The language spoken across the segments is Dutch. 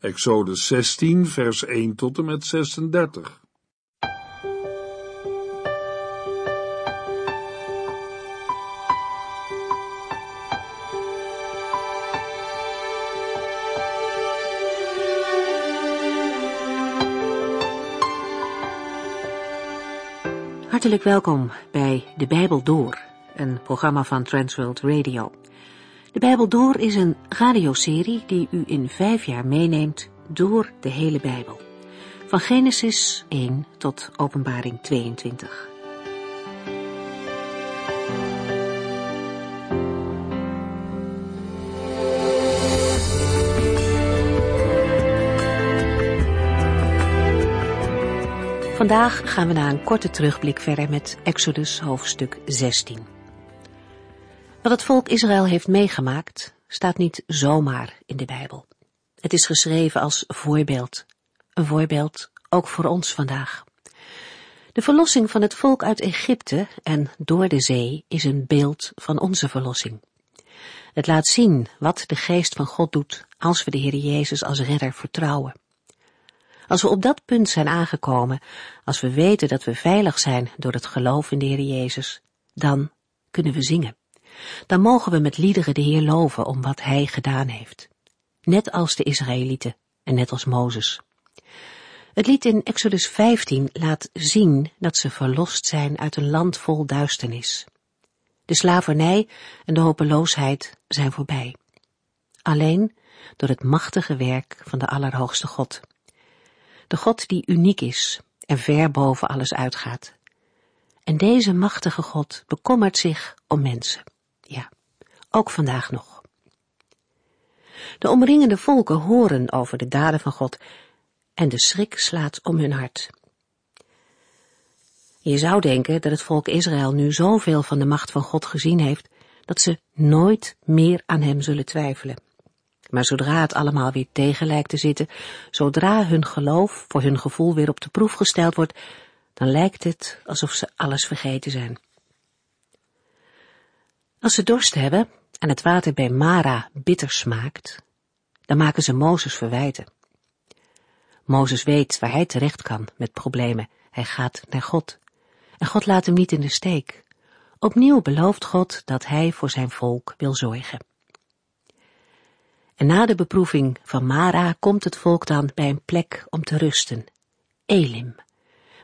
Exodus 16, vers 1 tot en met 36. Hartelijk welkom bij De Bijbel Door, een programma van Transworld Radio. De Bijbel Door is een radioserie die u in vijf jaar meeneemt door de hele Bijbel. Van Genesis 1 tot Openbaring 22. Vandaag gaan we na een korte terugblik verder met Exodus hoofdstuk 16. Wat het volk Israël heeft meegemaakt, staat niet zomaar in de Bijbel. Het is geschreven als voorbeeld. Een voorbeeld ook voor ons vandaag. De verlossing van het volk uit Egypte en door de zee is een beeld van onze verlossing. Het laat zien wat de geest van God doet als we de Heer Jezus als redder vertrouwen. Als we op dat punt zijn aangekomen, als we weten dat we veilig zijn door het geloof in de Heer Jezus, dan kunnen we zingen. Dan mogen we met liederen de Heer loven om wat Hij gedaan heeft. Net als de Israëlieten en net als Mozes. Het lied in Exodus 15 laat zien dat ze verlost zijn uit een land vol duisternis. De slavernij en de hopeloosheid zijn voorbij. Alleen door het machtige werk van de Allerhoogste God. De God die uniek is en ver boven alles uitgaat. En deze machtige God bekommert zich om mensen. Ook vandaag nog. De omringende volken horen over de daden van God en de schrik slaat om hun hart. Je zou denken dat het volk Israël nu zoveel van de macht van God gezien heeft, dat ze nooit meer aan hem zullen twijfelen. Maar zodra het allemaal weer tegen lijkt te zitten, zodra hun geloof voor hun gevoel weer op de proef gesteld wordt, dan lijkt het alsof ze alles vergeten zijn. Als ze dorst hebben en het water bij Mara bitter smaakt, dan maken ze Mozes verwijten. Mozes weet waar hij terecht kan met problemen. Hij gaat naar God. En God laat hem niet in de steek. Opnieuw belooft God dat hij voor zijn volk wil zorgen. En na de beproeving van Mara komt het volk dan bij een plek om te rusten, Elim,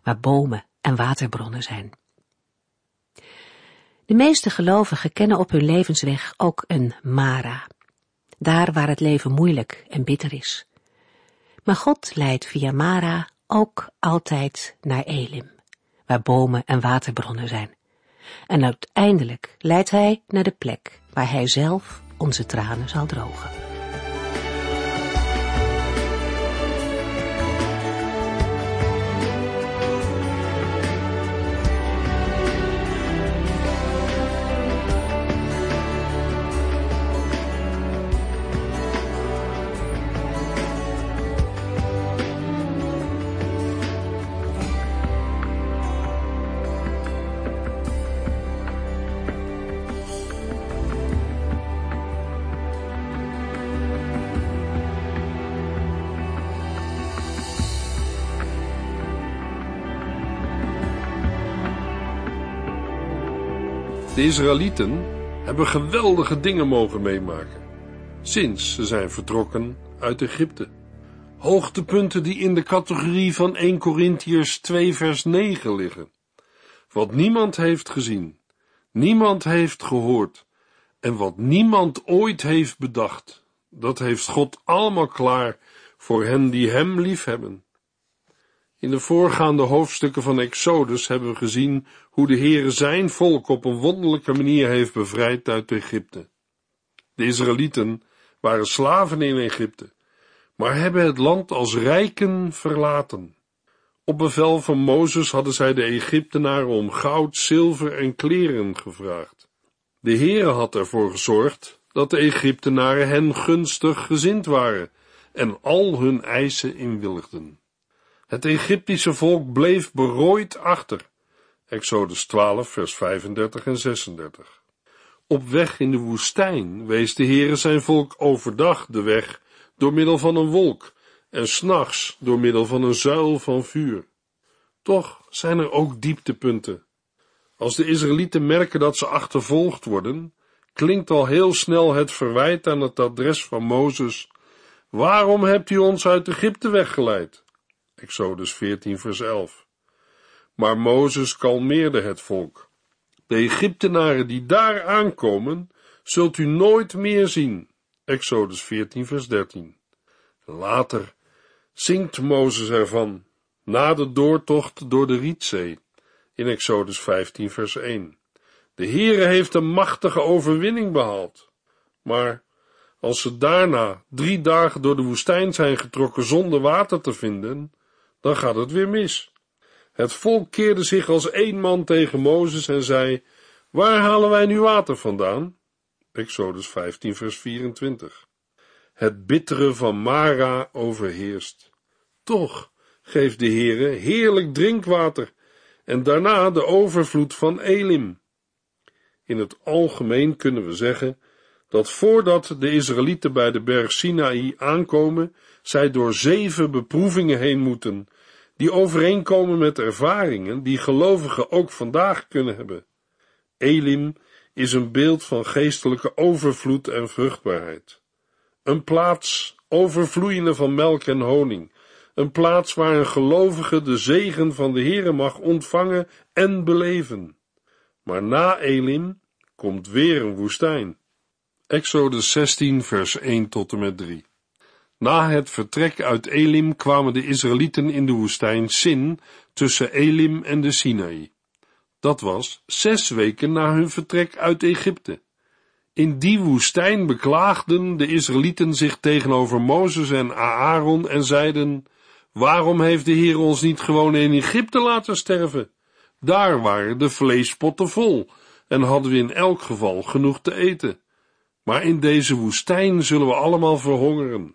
waar bomen en waterbronnen zijn. De meeste gelovigen kennen op hun levensweg ook een Mara, daar waar het leven moeilijk en bitter is. Maar God leidt via Mara ook altijd naar Elim, waar bomen en waterbronnen zijn. En uiteindelijk leidt hij naar de plek waar hij zelf onze tranen zal drogen. De Israëlieten hebben geweldige dingen mogen meemaken, sinds ze zijn vertrokken uit Egypte. Hoogtepunten die in de categorie van 1 Corinthiërs 2 vers 9 liggen. Wat niemand heeft gezien, niemand heeft gehoord en wat niemand ooit heeft bedacht, dat heeft God allemaal klaar voor hen die hem liefhebben. In de voorgaande hoofdstukken van Exodus hebben we gezien hoe de Heere zijn volk op een wonderlijke manier heeft bevrijd uit Egypte. De Israëlieten waren slaven in Egypte, maar hebben het land als rijken verlaten. Op bevel van Mozes hadden zij de Egyptenaren om goud, zilver en kleren gevraagd. De Heere had ervoor gezorgd dat de Egyptenaren hen gunstig gezind waren en al hun eisen inwilligden. Het Egyptische volk bleef berooid achter. Exodus 12, vers 35 en 36. Op weg in de woestijn wees de Heere zijn volk overdag de weg door middel van een wolk en s'nachts door middel van een zuil van vuur. Toch zijn er ook dieptepunten. Als de Israëlieten merken dat ze achtervolgd worden, klinkt al heel snel het verwijt aan het adres van Mozes: Waarom hebt u ons uit Egypte weggeleid? Exodus 14, vers 11. Maar Mozes kalmeerde het volk. De Egyptenaren die daar aankomen, zult u nooit meer zien. Exodus 14, vers 13. Later zingt Mozes ervan, na de doortocht door de Rietzee, in Exodus 15, vers 1. De Heere heeft een machtige overwinning behaald. Maar als ze daarna drie dagen door de woestijn zijn getrokken zonder water te vinden, dan gaat het weer mis. Het volk keerde zich als één man tegen Mozes en zei, waar halen wij nu water vandaan? Exodus 15 vers 24. Het bittere van Mara overheerst. Toch geeft de Heere heerlijk drinkwater en daarna de overvloed van Elim. In het algemeen kunnen we zeggen dat voordat de Israëlieten bij de berg Sinaï aankomen, zij door zeven beproevingen heen moeten, die overeenkomen met ervaringen die gelovigen ook vandaag kunnen hebben. Elim is een beeld van geestelijke overvloed en vruchtbaarheid. Een plaats overvloeiende van melk en honing, een plaats waar een gelovige de zegen van de Heere mag ontvangen en beleven. Maar na Elim komt weer een woestijn. Exodus 16 vers 1 tot en met 3 Na het vertrek uit Elim kwamen de Israëlieten in de woestijn Sin tussen Elim en de Sinaï. Dat was zes weken na hun vertrek uit Egypte. In die woestijn beklaagden de Israëlieten zich tegenover Mozes en Aaron en zeiden, waarom heeft de Heer ons niet gewoon in Egypte laten sterven? Daar waren de vleespotten vol en hadden we in elk geval genoeg te eten. Maar in deze woestijn zullen we allemaal verhongeren.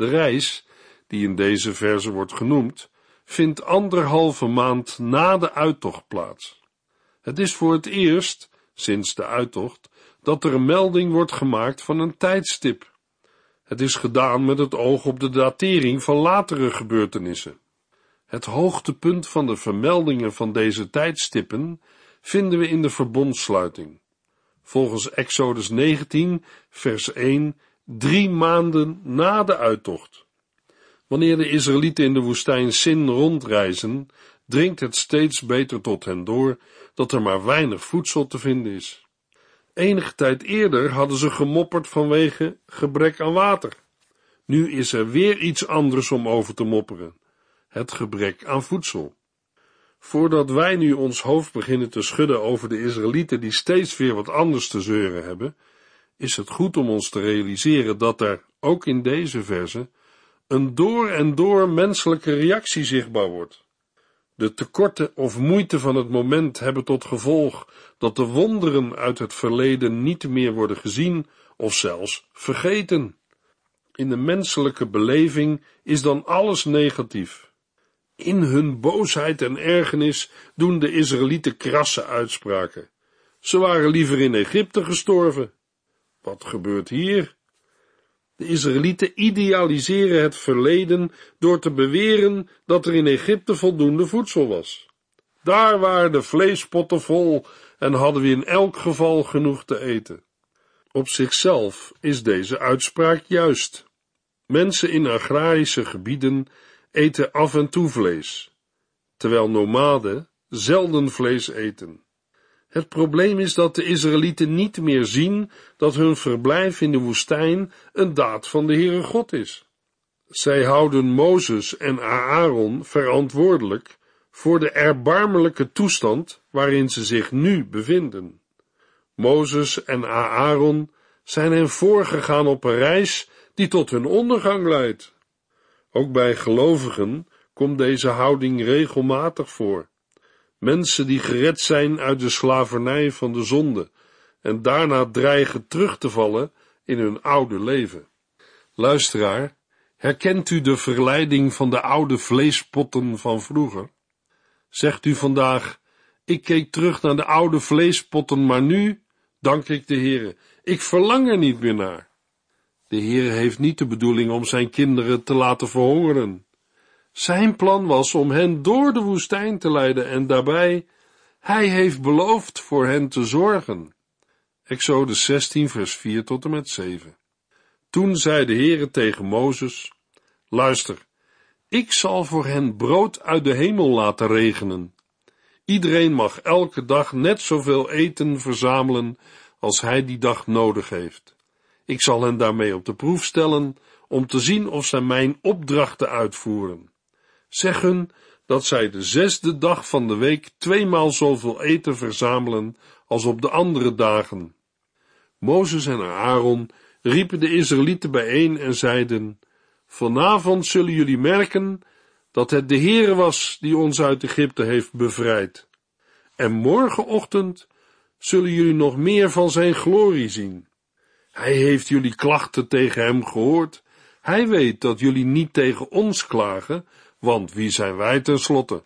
De reis, die in deze verse wordt genoemd, vindt anderhalve maand na de uittocht plaats. Het is voor het eerst, sinds de uittocht, dat er een melding wordt gemaakt van een tijdstip. Het is gedaan met het oog op de datering van latere gebeurtenissen. Het hoogtepunt van de vermeldingen van deze tijdstippen vinden we in de verbondsluiting. Volgens Exodus 19, vers 1, drie maanden na de uittocht. Wanneer de Israëlieten in de woestijn Sin rondreizen, dringt het steeds beter tot hen door dat er maar weinig voedsel te vinden is. Enige tijd eerder hadden ze gemopperd vanwege gebrek aan water. Nu is er weer iets anders om over te mopperen: het gebrek aan voedsel. Voordat wij nu ons hoofd beginnen te schudden over de Israëlieten die steeds weer wat anders te zeuren hebben, is het goed om ons te realiseren dat er, ook in deze verse, een door en door menselijke reactie zichtbaar wordt. De tekorten of moeite van het moment hebben tot gevolg dat de wonderen uit het verleden niet meer worden gezien of zelfs vergeten. In de menselijke beleving is dan alles negatief. In hun boosheid en ergernis doen de Israëlieten krasse uitspraken. Ze waren liever in Egypte gestorven. Wat gebeurt hier? De Israëlieten idealiseren het verleden door te beweren dat er in Egypte voldoende voedsel was. Daar waren de vleespotten vol en hadden we in elk geval genoeg te eten. Op zichzelf is deze uitspraak juist. Mensen in agrarische gebieden eten af en toe vlees, terwijl nomaden zelden vlees eten. Het probleem is dat de Israëlieten niet meer zien dat hun verblijf in de woestijn een daad van de Heere God is. Zij houden Mozes en Aaron verantwoordelijk voor de erbarmelijke toestand waarin ze zich nu bevinden. Mozes en Aaron zijn hen voorgegaan op een reis die tot hun ondergang leidt. Ook bij gelovigen komt deze houding regelmatig voor. Mensen die gered zijn uit de slavernij van de zonde en daarna dreigen terug te vallen in hun oude leven. Luisteraar, herkent u de verleiding van de oude vleespotten van vroeger? Zegt u vandaag, ik keek terug naar de oude vleespotten, maar nu, dank ik de Heere, ik verlang er niet meer naar. De Heer heeft niet de bedoeling om zijn kinderen te laten verhongeren. Zijn plan was om hen door de woestijn te leiden en daarbij, hij heeft beloofd voor hen te zorgen. Exodus 16 vers 4 tot en met 7. Toen zei de Heere tegen Mozes, luister, ik zal voor hen brood uit de hemel laten regenen. Iedereen mag elke dag net zoveel eten verzamelen als hij die dag nodig heeft. Ik zal hen daarmee op de proef stellen om te zien of zij mijn opdrachten uitvoeren. Zeg hun dat zij de zesde dag van de week tweemaal zoveel eten verzamelen als op de andere dagen. Mozes en Aaron riepen de Israëlieten bijeen en zeiden, Vanavond zullen jullie merken dat het de Heere was die ons uit Egypte heeft bevrijd. En morgenochtend zullen jullie nog meer van zijn glorie zien. Hij heeft jullie klachten tegen hem gehoord. Hij weet dat jullie niet tegen ons klagen, want wie zijn wij tenslotte?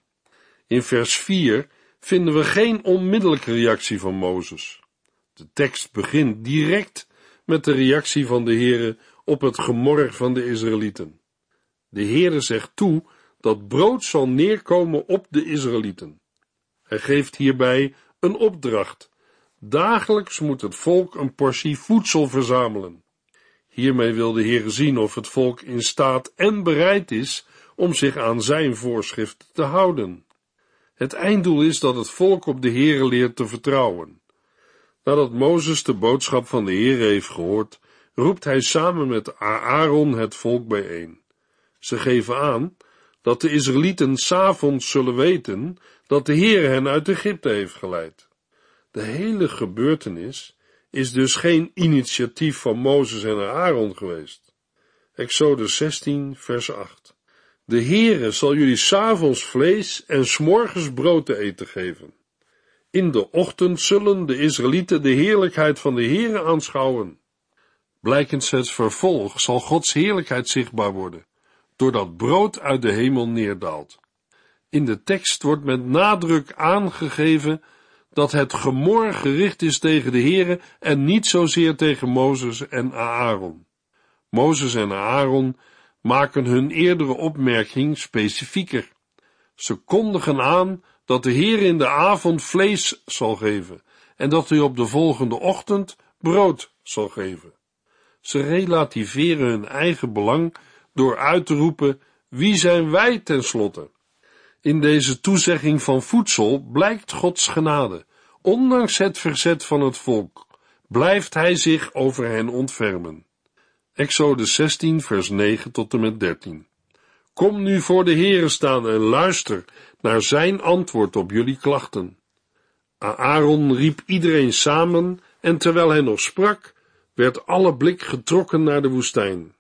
In vers 4 vinden we geen onmiddellijke reactie van Mozes. De tekst begint direct met de reactie van de Heere op het gemor van de Israëlieten. De Heere zegt toe dat brood zal neerkomen op de Israëlieten. Hij geeft hierbij een opdracht. Dagelijks moet het volk een portie voedsel verzamelen. Hiermee wil de Heer zien of het volk in staat en bereid is om zich aan zijn voorschriften te houden. Het einddoel is dat het volk op de Heere leert te vertrouwen. Nadat Mozes de boodschap van de Heer heeft gehoord, roept hij samen met Aaron het volk bijeen. Ze geven aan dat de Israëlieten s'avonds zullen weten dat de Heer hen uit Egypte heeft geleid. De hele gebeurtenis is dus geen initiatief van Mozes en Aaron geweest. Exodus 16, vers 8. De Heere zal jullie s'avonds vlees en s'morgens brood te eten geven. In de ochtend zullen de Israëlieten de heerlijkheid van de Heere aanschouwen. Blijkens het vervolg zal Gods heerlijkheid zichtbaar worden, doordat brood uit de hemel neerdaalt. In de tekst wordt met nadruk aangegeven dat het gemor gericht is tegen de Heere en niet zozeer tegen Mozes en Aaron. Mozes en Aaron maken hun eerdere opmerking specifieker. Ze kondigen aan dat de Heer in de avond vlees zal geven en dat hij op de volgende ochtend brood zal geven. Ze relativeren hun eigen belang door uit te roepen: Wie zijn wij tenslotte? In deze toezegging van voedsel blijkt Gods genade. Ondanks het verzet van het volk, blijft hij zich over hen ontfermen. Exodus 16, vers 9 tot en met 13. Kom nu voor de Heere staan en luister naar zijn antwoord op jullie klachten. Aaron riep iedereen samen en terwijl hij nog sprak, werd alle blik getrokken naar de woestijn.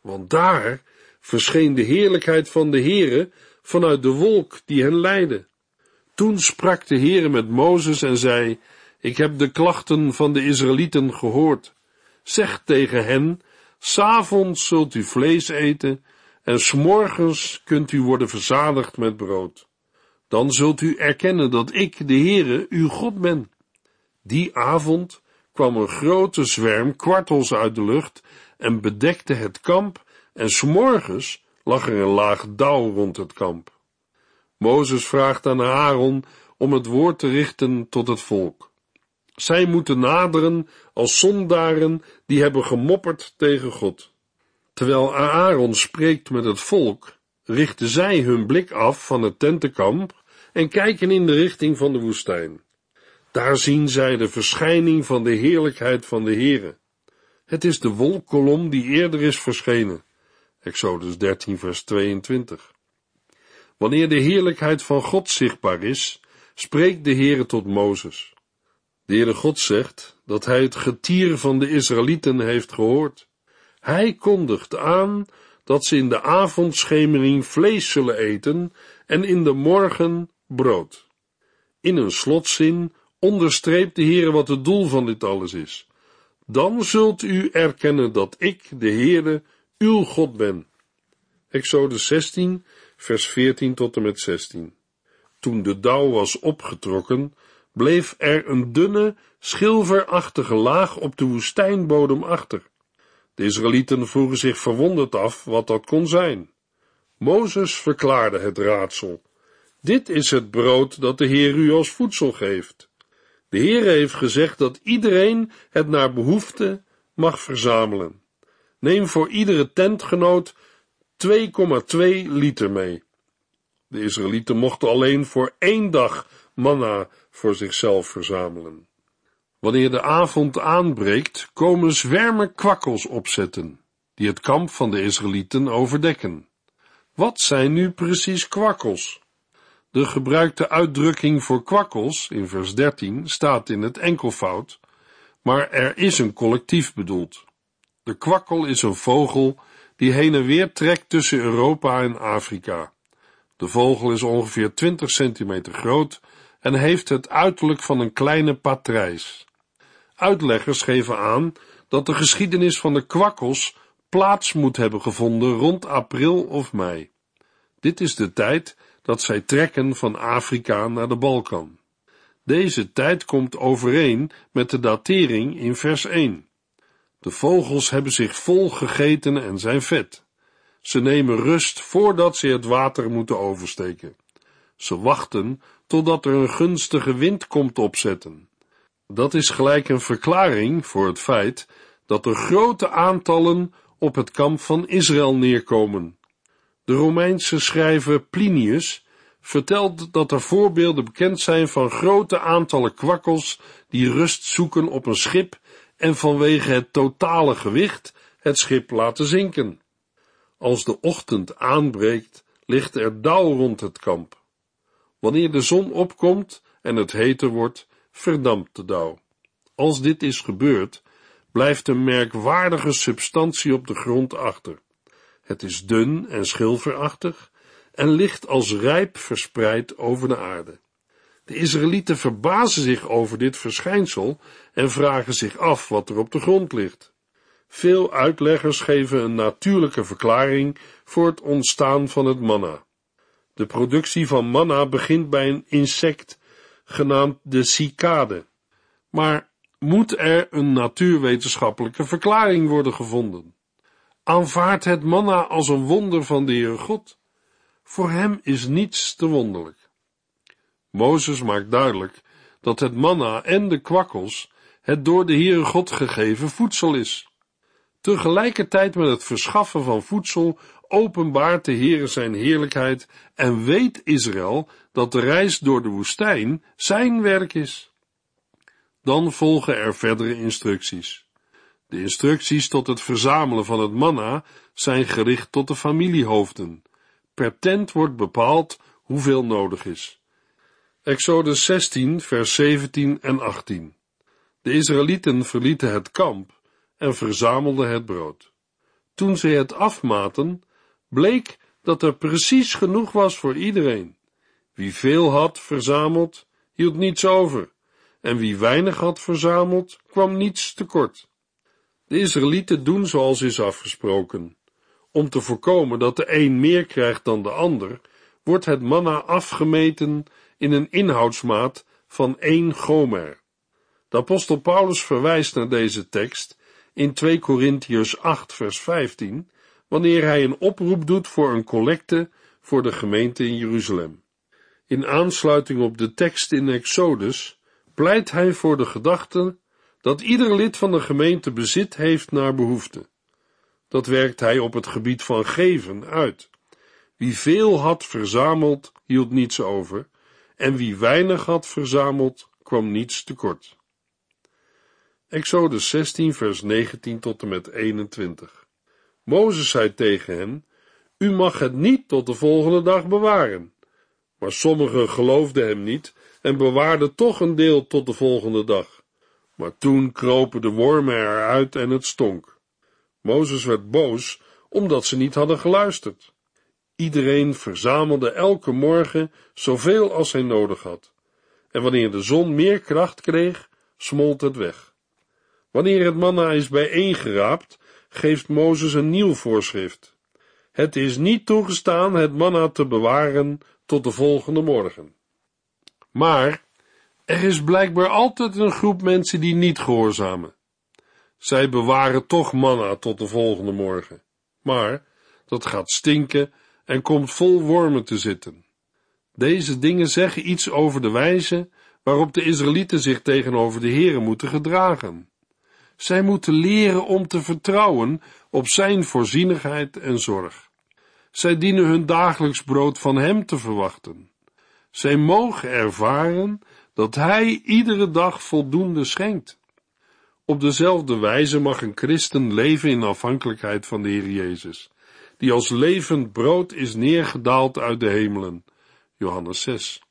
Want daar verscheen de heerlijkheid van de Heere vanuit de wolk die hen leidde. Toen sprak de Heere met Mozes en zei, ik heb de klachten van de Israëlieten gehoord. Zeg tegen hen, s'avonds zult u vlees eten en s'morgens kunt u worden verzadigd met brood. Dan zult u erkennen dat ik, de Heere, uw God ben. Die avond kwam een grote zwerm kwartels uit de lucht en bedekte het kamp en s'morgens lag er een laag dauw rond het kamp. Mozes vraagt aan Aaron om het woord te richten tot het volk. Zij moeten naderen als zondaren die hebben gemopperd tegen God. Terwijl Aaron spreekt met het volk, richten zij hun blik af van het tentenkamp en kijken in de richting van de woestijn. Daar zien zij de verschijning van de heerlijkheid van de Heere. Het is de wolkkolom die eerder is verschenen. Exodus 13 vers 22. Wanneer de heerlijkheid van God zichtbaar is, spreekt de Heere tot Mozes. De Heere God zegt dat hij het getier van de Israëlieten heeft gehoord. Hij kondigt aan dat ze in de avondschemering vlees zullen eten en in de morgen brood. In een slotzin onderstreept de Heere wat het doel van dit alles is. Dan zult u erkennen dat ik, de Heere, uw God ben. Exodus 16, vers 14 tot en met 16. Toen de dauw was opgetrokken, bleef er een dunne, schilverachtige laag op de woestijnbodem achter. De Israëlieten vroegen zich verwonderd af wat dat kon zijn. Mozes verklaarde het raadsel. Dit is het brood dat de Heer u als voedsel geeft. De Heer heeft gezegd dat iedereen het naar behoefte mag verzamelen. Neem voor iedere tentgenoot 2,2 liter mee. De Israëlieten mochten alleen voor één dag manna voor zichzelf verzamelen. Wanneer de avond aanbreekt, komen zwermen kwakkels opzetten, die het kamp van de Israëlieten overdekken. Wat zijn nu precies kwakkels? De gebruikte uitdrukking voor kwakkels in vers 13 staat in het enkelvoud, maar er is een collectief bedoeld. De kwakkel is een vogel die heen en weer trekt tussen Europa en Afrika. De vogel is ongeveer 20 centimeter groot en heeft het uiterlijk van een kleine patrijs. Uitleggers geven aan dat de geschiedenis van de kwakkels plaats moet hebben gevonden rond april of mei. Dit is de tijd dat zij trekken van Afrika naar de Balkan. Deze tijd komt overeen met de datering in vers 1. De vogels hebben zich vol gegeten en zijn vet. Ze nemen rust voordat ze het water moeten oversteken. Ze wachten totdat er een gunstige wind komt opzetten. Dat is gelijk een verklaring voor het feit dat er grote aantallen op het kamp van Israël neerkomen. De Romeinse schrijver Plinius vertelt dat er voorbeelden bekend zijn van grote aantallen kwakkels die rust zoeken op een schip en vanwege het totale gewicht het schip laten zinken. Als de ochtend aanbreekt, ligt er dauw rond het kamp. Wanneer de zon opkomt en het heter wordt, verdampt de dauw. Als dit is gebeurd, blijft een merkwaardige substantie op de grond achter. Het is dun en schilferachtig en ligt als rijp verspreid over de aarde. De Israëlieten verbazen zich over dit verschijnsel en vragen zich af wat er op de grond ligt. Veel uitleggers geven een natuurlijke verklaring voor het ontstaan van het manna. De productie van manna begint bij een insect genaamd de cicade. Maar moet er een natuurwetenschappelijke verklaring worden gevonden? Aanvaardt het manna als een wonder van de Heere God? Voor hem is niets te wonderlijk. Mozes maakt duidelijk dat het manna en de kwakkels het door de Heere God gegeven voedsel is. Tegelijkertijd met het verschaffen van voedsel openbaart de Heere zijn heerlijkheid en weet Israël dat de reis door de woestijn zijn werk is. Dan volgen er verdere instructies. De instructies tot het verzamelen van het manna zijn gericht tot de familiehoofden. Per tent wordt bepaald hoeveel nodig is. Exodus 16, vers 17 en 18. De Israëlieten verlieten het kamp en verzamelden het brood. Toen ze het afmaten, bleek dat er precies genoeg was voor iedereen. Wie veel had verzameld, hield niets over, en wie weinig had verzameld, kwam niets tekort. De Israëlieten doen zoals is afgesproken. Om te voorkomen dat de een meer krijgt dan de ander, wordt het manna afgemeten in een inhoudsmaat van één gomer. De apostel Paulus verwijst naar deze tekst in 2 Korintiërs 8 vers 15, wanneer hij een oproep doet voor een collecte voor de gemeente in Jeruzalem. In aansluiting op de tekst in Exodus pleit hij voor de gedachte dat ieder lid van de gemeente bezit heeft naar behoefte. Dat werkt hij op het gebied van geven uit. Wie veel had verzameld, hield niets over, en wie weinig had verzameld, kwam niets tekort. Exodus 16, vers 19 tot en met 21. Mozes zei tegen hen: U mag het niet tot de volgende dag bewaren. Maar sommigen geloofden hem niet en bewaarden toch een deel tot de volgende dag. Maar toen kropen de wormen eruit en het stonk. Mozes werd boos omdat ze niet hadden geluisterd. Iedereen verzamelde elke morgen zoveel als hij nodig had. En wanneer de zon meer kracht kreeg, smolt het weg. Wanneer het manna is bijeengeraapt, geeft Mozes een nieuw voorschrift. Het is niet toegestaan het manna te bewaren tot de volgende morgen. Maar er is blijkbaar altijd een groep mensen die niet gehoorzamen. Zij bewaren toch manna tot de volgende morgen. Maar dat gaat stinken en komt vol wormen te zitten. Deze dingen zeggen iets over de wijze waarop de Israëlieten zich tegenover de Here moeten gedragen. Zij moeten leren om te vertrouwen op zijn voorzienigheid en zorg. Zij dienen hun dagelijks brood van hem te verwachten. Zij mogen ervaren dat hij iedere dag voldoende schenkt. Op dezelfde wijze mag een christen leven in afhankelijkheid van de Heer Jezus, die als levend brood is neergedaald uit de hemelen. Johannes 6.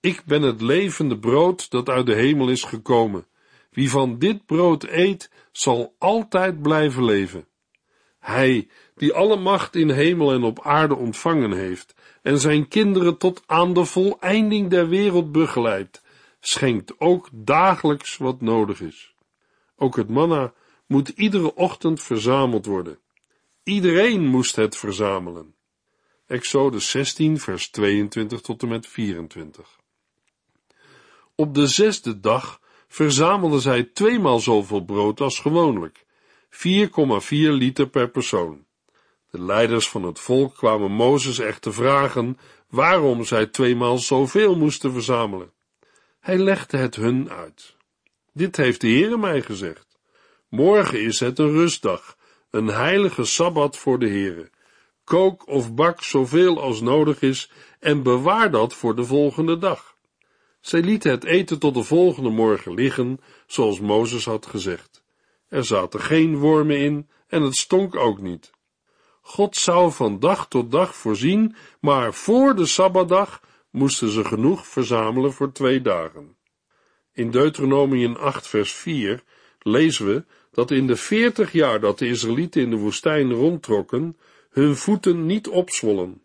Ik ben het levende brood dat uit de hemel is gekomen. Wie van dit brood eet, zal altijd blijven leven. Hij, die alle macht in hemel en op aarde ontvangen heeft, en zijn kinderen tot aan de voleinding der wereld begeleidt, schenkt ook dagelijks wat nodig is. Ook het manna moet iedere ochtend verzameld worden. Iedereen moest het verzamelen. Exodus 16, vers 22 tot en met 24. Op de zesde dag verzamelden zij tweemaal zoveel brood als gewoonlijk, 4,4 liter per persoon. De leiders van het volk kwamen Mozes echter vragen waarom zij tweemaal zoveel moesten verzamelen. Hij legde het hun uit. Dit heeft de Heere mij gezegd. Morgen is het een rustdag, een heilige sabbat voor de Heere. Kook of bak zoveel als nodig is en bewaar dat voor de volgende dag. Zij lieten het eten tot de volgende morgen liggen, zoals Mozes had gezegd. Er zaten geen wormen in en het stonk ook niet. God zou van dag tot dag voorzien, maar voor de Sabbatdag moesten ze genoeg verzamelen voor twee dagen. In Deuteronomium 8 vers 4 lezen we dat in de veertig jaar dat de Israëlieten in de woestijn rondtrokken, hun voeten niet opzwollen.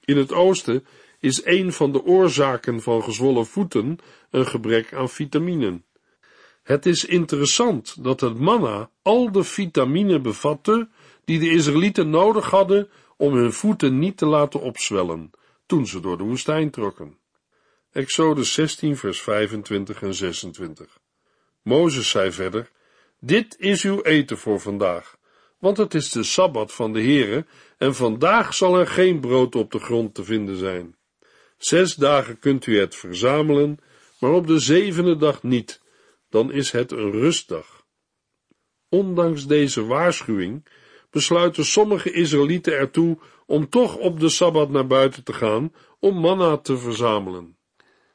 In het oosten is een van de oorzaken van gezwollen voeten een gebrek aan vitaminen. Het is interessant dat het manna al de vitamine bevatte die de Israëlieten nodig hadden om hun voeten niet te laten opzwellen toen ze door de woestijn trokken. Exodus 16 vers 25 en 26. Mozes zei verder, dit is uw eten voor vandaag, want het is de Sabbat van de Heere en vandaag zal er geen brood op de grond te vinden zijn. Zes dagen kunt u het verzamelen, maar op de zevende dag niet, dan is het een rustdag. Ondanks deze waarschuwing besluiten sommige Israëlieten ertoe om toch op de Sabbat naar buiten te gaan om manna te verzamelen.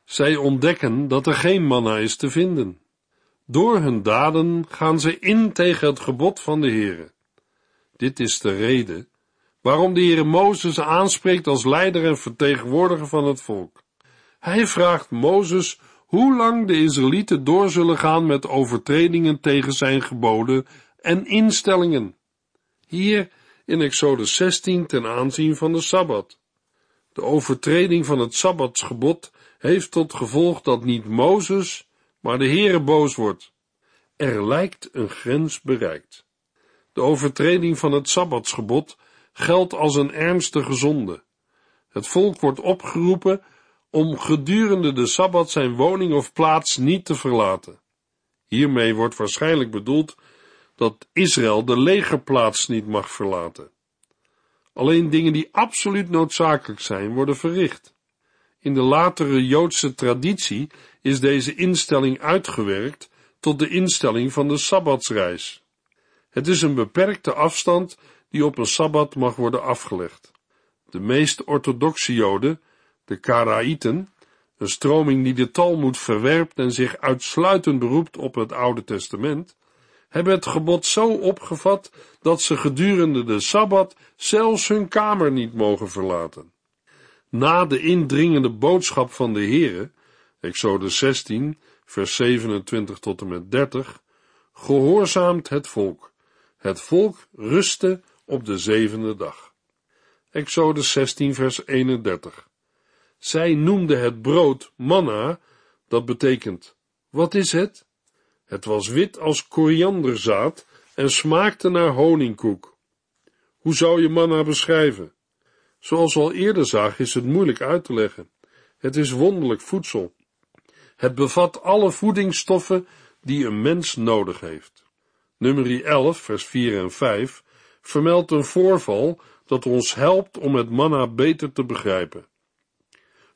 Zij ontdekken dat er geen manna is te vinden. Door hun daden gaan ze in tegen het gebod van de Heere. Dit is de reden waarom de Heere Mozes aanspreekt als leider en vertegenwoordiger van het volk. Hij vraagt Mozes hoe lang de Israëlieten door zullen gaan met overtredingen tegen zijn geboden en instellingen. Hier in Exodus 16 ten aanzien van de Sabbat. De overtreding van het Sabbatsgebod heeft tot gevolg dat niet Mozes, maar de Heere boos wordt. Er lijkt een grens bereikt. De overtreding van het Sabbatsgebod geldt als een ernstige zonde. Het volk wordt opgeroepen om gedurende de Sabbat zijn woning of plaats niet te verlaten. Hiermee wordt waarschijnlijk bedoeld dat Israël de legerplaats niet mag verlaten. Alleen dingen die absoluut noodzakelijk zijn, worden verricht. In de latere Joodse traditie is deze instelling uitgewerkt tot de instelling van de Sabbatsreis. Het is een beperkte afstand die op een Sabbat mag worden afgelegd. De meest orthodoxe Joden, de Karaïten, een stroming die de Talmud verwerpt en zich uitsluitend beroept op het Oude Testament, hebben het gebod zo opgevat dat ze gedurende de Sabbat zelfs hun kamer niet mogen verlaten. Na de indringende boodschap van de Heere, Exodus 16, vers 27 tot en met 30, gehoorzaamt het volk. Het volk rustte op de zevende dag. Exodus 16, vers 31. Zij noemde het brood manna, dat betekent, wat is het? Het was wit als korianderzaad en smaakte naar honingkoek. Hoe zou je manna beschrijven? Zoals we al eerder zagen is het moeilijk uit te leggen. Het is wonderlijk voedsel. Het bevat alle voedingsstoffen die een mens nodig heeft. Nummer 11, vers 4 en 5 vermeldt een voorval dat ons helpt om het manna beter te begrijpen.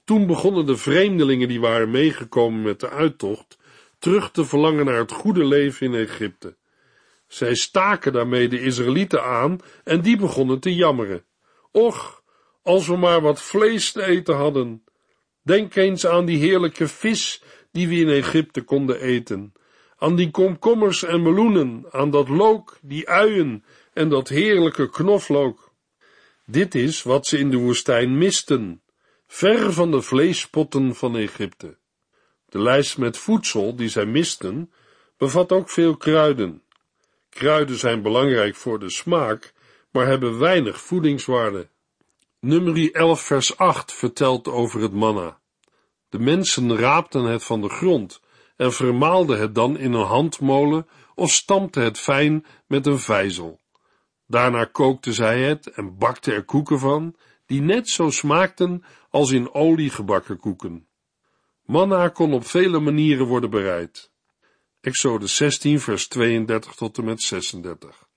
Toen begonnen de vreemdelingen die waren meegekomen met de uittocht terug te verlangen naar het goede leven in Egypte. Zij staken daarmee de Israëlieten aan en die begonnen te jammeren. Och, als we maar wat vlees te eten hadden. Denk eens aan die heerlijke vis die we in Egypte konden eten, aan die komkommers en meloenen, aan dat look, die uien en dat heerlijke knoflook. Dit is wat ze in de woestijn misten, ver van de vleespotten van Egypte. De lijst met voedsel die zij misten, bevat ook veel kruiden. Kruiden zijn belangrijk voor de smaak, maar hebben weinig voedingswaarde. Nummer 11 vers 8 vertelt over het manna. De mensen raapten het van de grond en vermaalden het dan in een handmolen of stampten het fijn met een vijzel. Daarna kookten zij het en bakten er koeken van, die net zo smaakten als in olie gebakken koeken. Manna kon op vele manieren worden bereid. Exodus 16 vers 32 tot en met 36.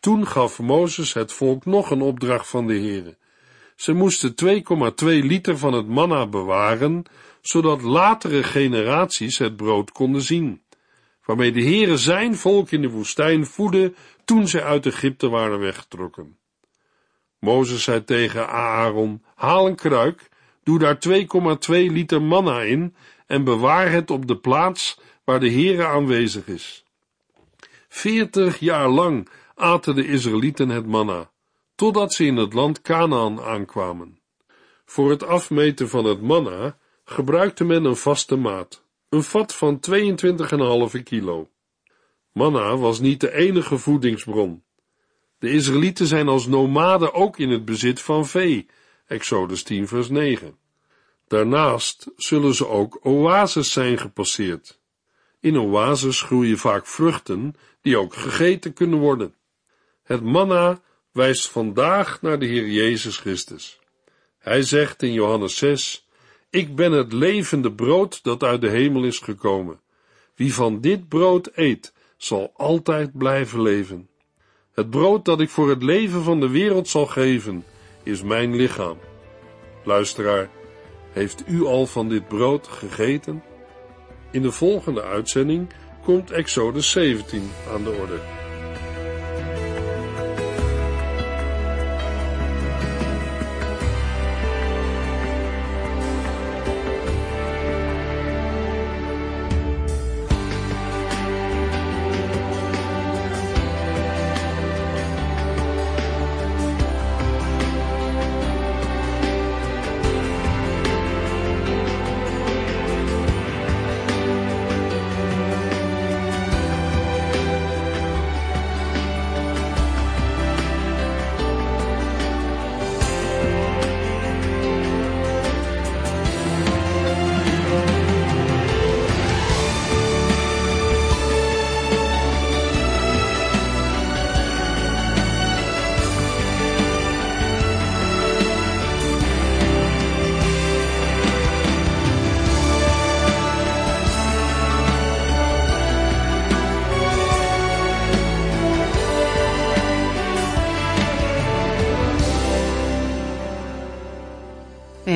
Toen gaf Mozes het volk nog een opdracht van de Heere. Ze moesten 2,2 liter van het manna bewaren, zodat latere generaties het brood konden zien, waarmee de Heere zijn volk in de woestijn voedde toen zij uit Egypte waren weggetrokken. Mozes zei tegen Aaron, haal een kruik, doe daar 2,2 liter manna in en bewaar het op de plaats waar de Heere aanwezig is. Veertig jaar lang aten de Israëlieten het manna, totdat ze in het land Canaan aankwamen. Voor het afmeten van het manna gebruikte men een vaste maat, een vat van 22,5 kilo. Manna was niet de enige voedingsbron. De Israëlieten zijn als nomaden ook in het bezit van vee, Exodus 10 vers 9. Daarnaast zullen ze ook oases zijn gepasseerd. In oases groeien vaak vruchten die ook gegeten kunnen worden. Het manna wijst vandaag naar de Heer Jezus Christus. Hij zegt in Johannes 6: Ik ben het levende brood dat uit de hemel is gekomen. Wie van dit brood eet, zal altijd blijven leven. Het brood dat ik voor het leven van de wereld zal geven, is mijn lichaam. Luisteraar, heeft u al van dit brood gegeten? In de volgende uitzending komt Exodus 17 aan de orde.